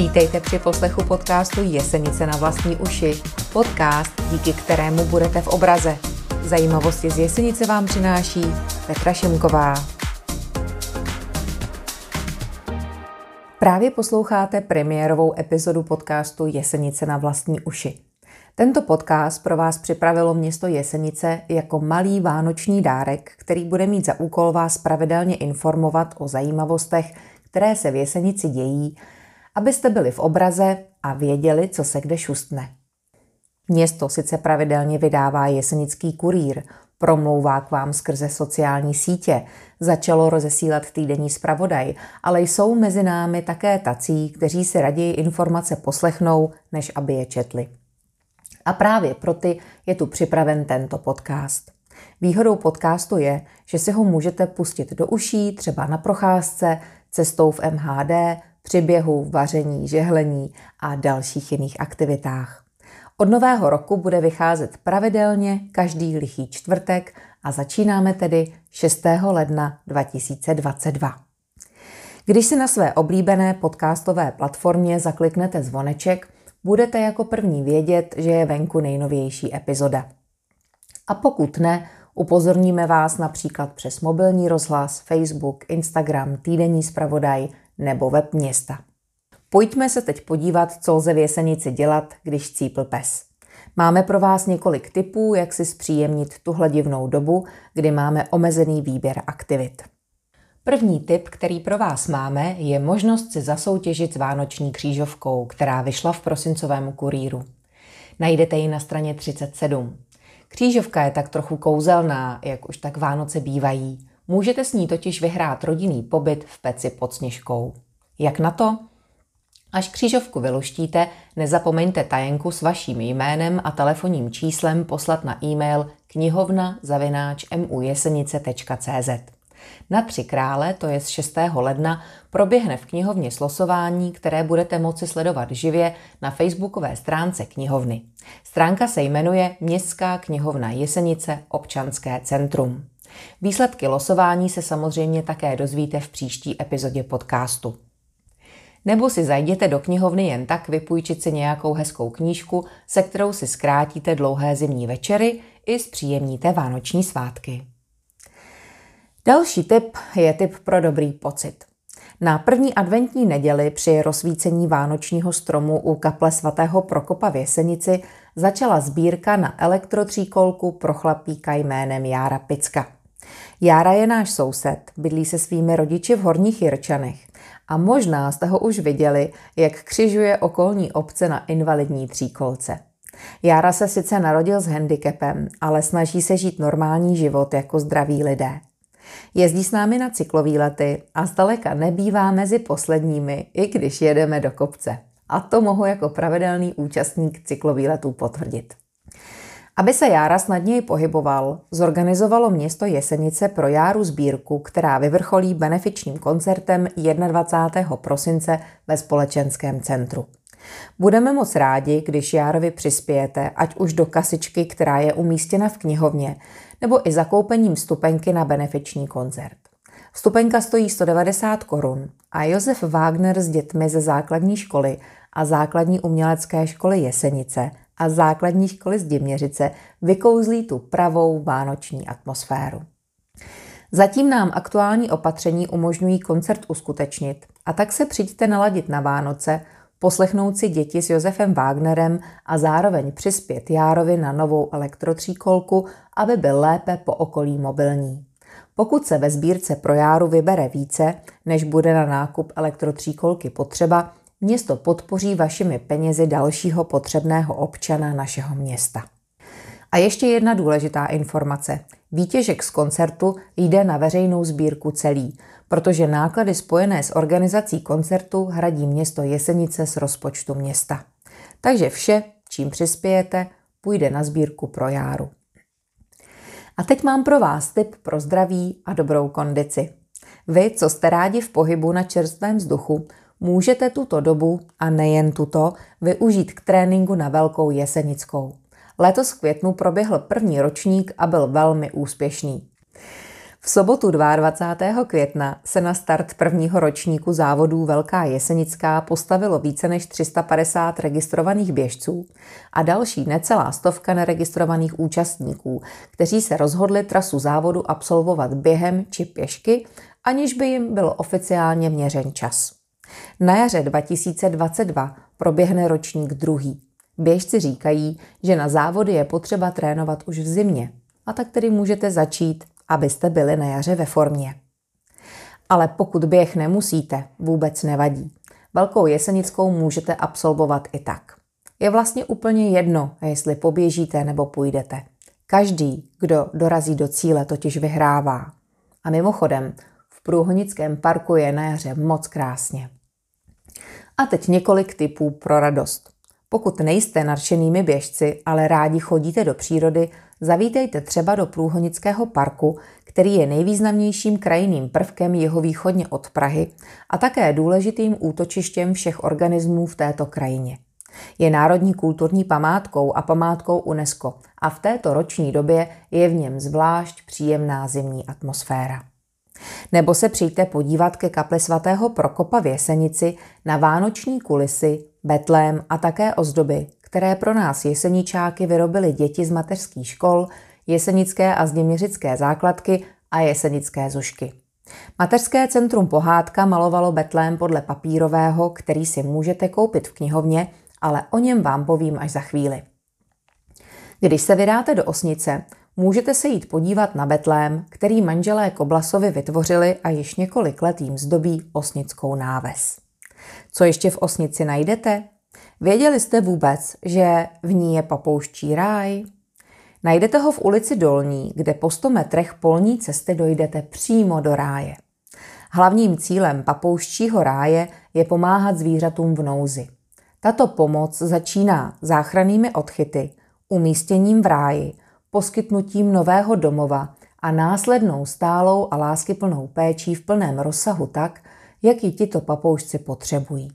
Vítejte při poslechu podcastu Jesenice na vlastní uši. Podcast, díky kterému budete v obraze. Zajímavosti z Jesenice vám přináší Petra Šimková. Právě posloucháte premiérovou epizodu podcastu Jesenice na vlastní uši. Tento podcast pro vás připravilo město Jesenice jako malý vánoční dárek, který bude mít za úkol vás pravidelně informovat o zajímavostech, které se v Jesenici dějí, abyste byli v obraze a věděli, co se kde šustne. Město sice pravidelně vydává jesenický kurýr, promlouvá k vám skrze sociální sítě, začalo rozesílat týdenní zpravodaj, ale jsou mezi námi také tací, kteří si raději informace poslechnou, než aby je četli. A právě pro ty je tu připraven tento podcast. Výhodou podcastu je, že si ho můžete pustit do uší, třeba na procházce, cestou v MHD, při běhu, vaření, žehlení a dalších jiných aktivitách. Od nového roku bude vycházet pravidelně každý lichý čtvrtek a začínáme tedy 6. ledna 2022. Když si na své oblíbené podcastové platformě zakliknete zvoneček, budete jako první vědět, že je venku nejnovější epizoda. A pokud ne, upozorníme vás například přes mobilní rozhlas, Facebook, Instagram, týdenní zpravodaj nebo web města. Pojďme se teď podívat, co lze v Jesenici dělat, když cípl pes. Máme pro vás několik tipů, jak si zpříjemnit tuhle divnou dobu, kdy máme omezený výběr aktivit. První tip, který pro vás máme, je možnost si zasoutěžit s Vánoční křížovkou, která vyšla v prosincovém kurýru. Najdete ji na straně 37. Křížovka je tak trochu kouzelná, jak už tak Vánoce bývají. Můžete s ní totiž vyhrát rodinný pobyt v peci pod sněžkou. Jak na to? Až křížovku vyluštíte, nezapomeňte tajenku s vaším jménem a telefonním číslem poslat na e-mail knihovna mujesenice.cz. Na tři krále, to je z 6. ledna, proběhne v knihovně slosování, které budete moci sledovat živě na facebookové stránce knihovny. Stránka se jmenuje Městská knihovna Jesenice občanské centrum. Výsledky losování se samozřejmě také dozvíte v příští epizodě podcastu. Nebo si zajděte do knihovny jen tak vypůjčit si nějakou hezkou knížku, se kterou si zkrátíte dlouhé zimní večery i zpříjemníte vánoční svátky. Další tip je tip pro dobrý pocit. Na první adventní neděli při rozsvícení vánočního stromu u kaple svatého Prokopa v Jesenici začala sbírka na elektrotříkolku pro chlapíka jménem Jára Picka. Jára je náš soused, bydlí se svými rodiči v Horních Jirčanech a možná jste ho už viděli, jak křižuje okolní obce na invalidní tříkolce. Jára se sice narodil s handicapem, ale snaží se žít normální život jako zdraví lidé. Jezdí s námi na cyklovýlety a zdaleka nebývá mezi posledními, i když jedeme do kopce. A to mohu jako pravidelný účastník cyklovýletů potvrdit. Aby se Jára snadněji pohyboval, zorganizovalo město Jesenice pro Járu sbírku, která vyvrcholí benefičním koncertem 21. prosince ve společenském centru. Budeme moc rádi, když Járovi přispějete, ať už do kasičky, která je umístěna v knihovně, nebo i zakoupením stupenky na benefiční koncert. Vstupenka stojí 190 korun a Josef Wagner s dětmi ze základní školy a základní umělecké školy Jesenice a základní školy z Diměřice vykouzlí tu pravou vánoční atmosféru. Zatím nám aktuální opatření umožňují koncert uskutečnit a tak se přijďte naladit na Vánoce, poslechnout si děti s Josefem Wagnerem a zároveň přispět Járovi na novou elektrotříkolku, aby byl lépe po okolí mobilní. Pokud se ve sbírce pro Járu vybere více, než bude na nákup elektrotříkolky potřeba, Město podpoří vašimi penězi dalšího potřebného občana našeho města. A ještě jedna důležitá informace. Výtěžek z koncertu jde na veřejnou sbírku celý, protože náklady spojené s organizací koncertu hradí město Jesenice z rozpočtu města. Takže vše, čím přispějete, půjde na sbírku pro Járu. A teď mám pro vás tip pro zdraví a dobrou kondici. Vy, co jste rádi v pohybu na čerstvém vzduchu, Můžete tuto dobu, a nejen tuto, využít k tréninku na Velkou Jesenickou. Letos v květnu proběhl první ročník a byl velmi úspěšný. V sobotu 22. května se na start prvního ročníku závodů Velká Jesenická postavilo více než 350 registrovaných běžců a další necelá stovka neregistrovaných účastníků, kteří se rozhodli trasu závodu absolvovat během či pěšky, aniž by jim byl oficiálně měřen čas. Na jaře 2022 proběhne ročník druhý. Běžci říkají, že na závody je potřeba trénovat už v zimě, a tak tedy můžete začít abyste byli na jaře ve formě. Ale pokud běh nemusíte, vůbec nevadí. Velkou jesenickou můžete absolvovat i tak. Je vlastně úplně jedno, jestli poběžíte nebo půjdete. Každý, kdo dorazí do cíle, totiž vyhrává. A mimochodem, v Průhonickém parku je na jaře moc krásně. A teď několik typů pro radost. Pokud nejste nadšenými běžci, ale rádi chodíte do přírody, zavítejte třeba do Průhonického parku, který je nejvýznamnějším krajinným prvkem jeho východně od Prahy a také důležitým útočištěm všech organismů v této krajině. Je národní kulturní památkou a památkou UNESCO a v této roční době je v něm zvlášť příjemná zimní atmosféra. Nebo se přijďte podívat ke kapli svatého Prokopa v Jesenici na vánoční kulisy, betlém a také ozdoby, které pro nás jeseničáky vyrobili děti z mateřských škol, jesenické a zděměřické základky a jesenické zušky. Mateřské centrum Pohádka malovalo betlém podle papírového, který si můžete koupit v knihovně, ale o něm vám povím až za chvíli. Když se vydáte do Osnice, můžete se jít podívat na betlém, který manželé Koblasovi vytvořili a již několik let jim zdobí osnickou náves. Co ještě v Osnici najdete? Věděli jste vůbec, že v ní je papouští ráj? Najdete ho v ulici Dolní, kde po 100 metrech polní cesty dojdete přímo do ráje. Hlavním cílem papouštího ráje je pomáhat zvířatům v nouzi. Tato pomoc začíná záchrannými odchyty, umístěním v ráji, poskytnutím nového domova a následnou stálou a láskyplnou péčí v plném rozsahu tak, jak ji tito papoušci potřebují.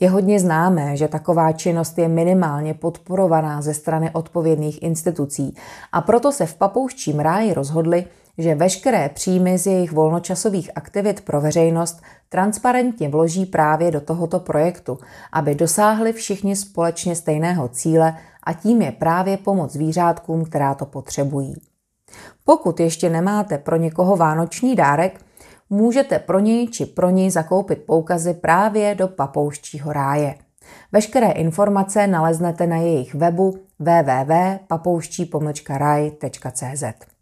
Je hodně známé, že taková činnost je minimálně podporovaná ze strany odpovědných institucí a proto se v papouščím ráji rozhodli, že veškeré příjmy z jejich volnočasových aktivit pro veřejnost transparentně vloží právě do tohoto projektu, aby dosáhli všichni společně stejného cíle a tím je právě pomoc zvířátkům, která to potřebují. Pokud ještě nemáte pro někoho vánoční dárek, můžete pro něj či pro něj zakoupit poukazy právě do papouštího ráje. Veškeré informace naleznete na jejich webu www.papouští-raj.cz.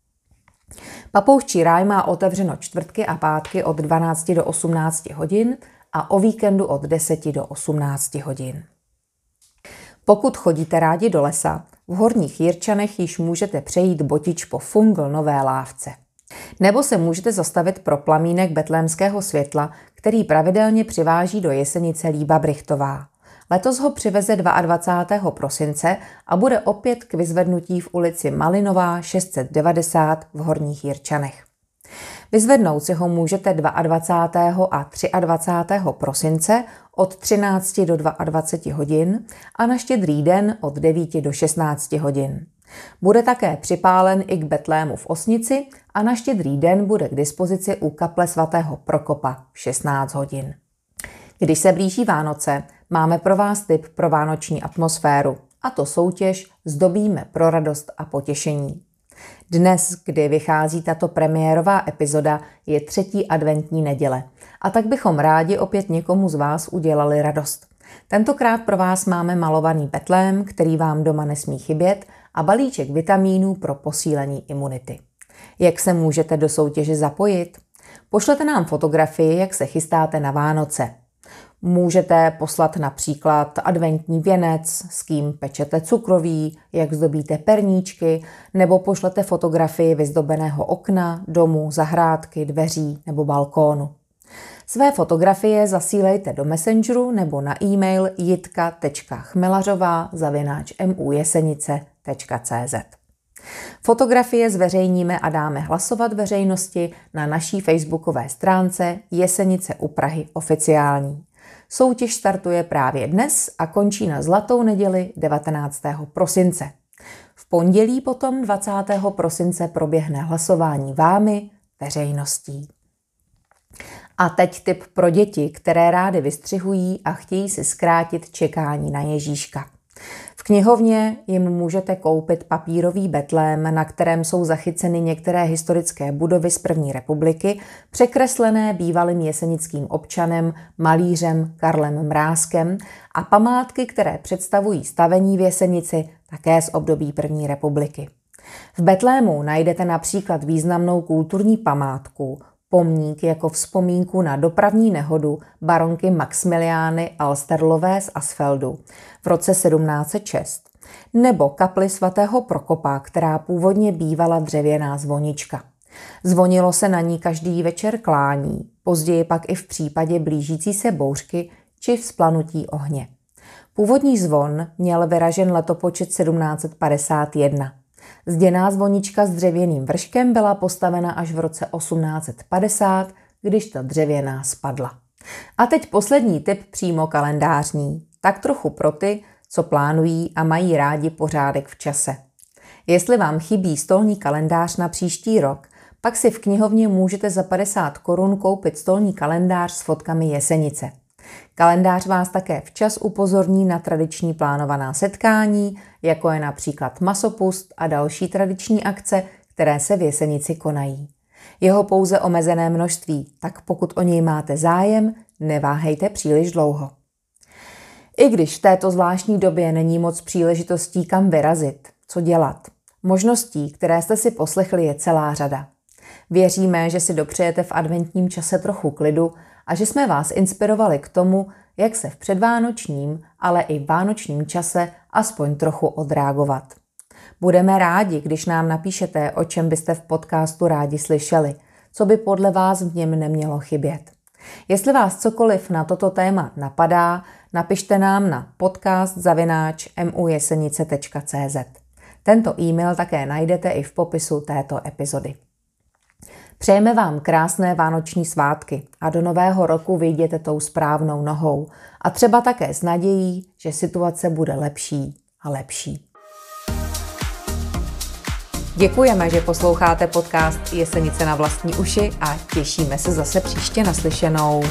Papouští ráj má otevřeno čtvrtky a pátky od 12 do 18 hodin a o víkendu od 10 do 18 hodin. Pokud chodíte rádi do lesa, v Horních Jirčanech již můžete přejít botič po Fungl Nové Lávce. Nebo se můžete zastavit pro plamínek betlémského světla, který pravidelně přiváží do Jesenice Líba Brichtová. Letos ho přiveze 22. prosince a bude opět k vyzvednutí v ulici Malinová 690 v Horních Jirčanech. Vyzvednout si ho můžete 22. a 23. prosince od 13 do 22 hodin a na štědrý den od 9 do 16 hodin. Bude také připálen i k Betlému v Osnici a na štědrý den bude k dispozici u kaple svatého Prokopa v 16 hodin. Když se blíží Vánoce, máme pro vás tip pro vánoční atmosféru, a to soutěž Zdobíme pro radost a potěšení. Dnes, kdy vychází tato premiérová epizoda, je třetí adventní neděle a tak bychom rádi opět někomu z vás udělali radost. Tentokrát pro vás máme malovaný betlém, který vám doma nesmí chybět a balíček vitamínů pro posílení imunity. Jak se můžete do soutěže zapojit? Pošlete nám fotografii, jak se chystáte na Vánoce. Můžete poslat například adventní věnec, s kým pečete cukroví, jak zdobíte perníčky, nebo pošlete fotografii vyzdobeného okna, domu, zahrádky, dveří nebo balkónu. Své fotografie zasílejte do Messengeru nebo na e-mail jitka.chmelařová zavináč mujesenice.cz. Fotografie zveřejníme a dáme hlasovat veřejnosti na naší facebookové stránce Jesenice u Prahy oficiální. Soutěž startuje právě dnes a končí na zlatou neděli 19. prosince. V pondělí potom 20. prosince proběhne hlasování vámi, veřejností. A teď tip pro děti, které rády vystřihují a chtějí si zkrátit čekání na Ježíška. V knihovně jim můžete koupit papírový betlém, na kterém jsou zachyceny některé historické budovy z první republiky, překreslené bývalým jesenickým občanem, malířem Karlem Mrázkem a památky, které představují stavení v Jesenici také z období první republiky. V Betlému najdete například významnou kulturní památku, pomník jako vzpomínku na dopravní nehodu baronky Maximiliány Alsterlové z Asfeldu v roce 1706, nebo kapli svatého Prokopa, která původně bývala dřevěná zvonička. Zvonilo se na ní každý večer klání, později pak i v případě blížící se bouřky či vzplanutí ohně. Původní zvon měl vyražen letopočet 1751. Zděná zvonička s dřevěným vrškem byla postavena až v roce 1850, když ta dřevěná spadla. A teď poslední tip přímo kalendářní, tak trochu pro ty, co plánují a mají rádi pořádek v čase. Jestli vám chybí stolní kalendář na příští rok, pak si v knihovně můžete za 50 korun koupit stolní kalendář s fotkami jesenice. Kalendář vás také včas upozorní na tradiční plánovaná setkání, jako je například masopust a další tradiční akce, které se v Jesenici konají. Jeho pouze omezené množství, tak pokud o něj máte zájem, neváhejte příliš dlouho. I když v této zvláštní době není moc příležitostí kam vyrazit, co dělat, možností, které jste si poslechli, je celá řada. Věříme, že si dopřejete v adventním čase trochu klidu a že jsme vás inspirovali k tomu, jak se v předvánočním, ale i vánočním čase aspoň trochu odreagovat. Budeme rádi, když nám napíšete, o čem byste v podcastu rádi slyšeli, co by podle vás v něm nemělo chybět. Jestli vás cokoliv na toto téma napadá, napište nám na podcast. Tento e-mail také najdete i v popisu této epizody. Přejeme vám krásné vánoční svátky a do nového roku vyjděte tou správnou nohou a třeba také s nadějí, že situace bude lepší a lepší. Děkujeme, že posloucháte podcast Jesenice na vlastní uši a těšíme se zase příště naslyšenou.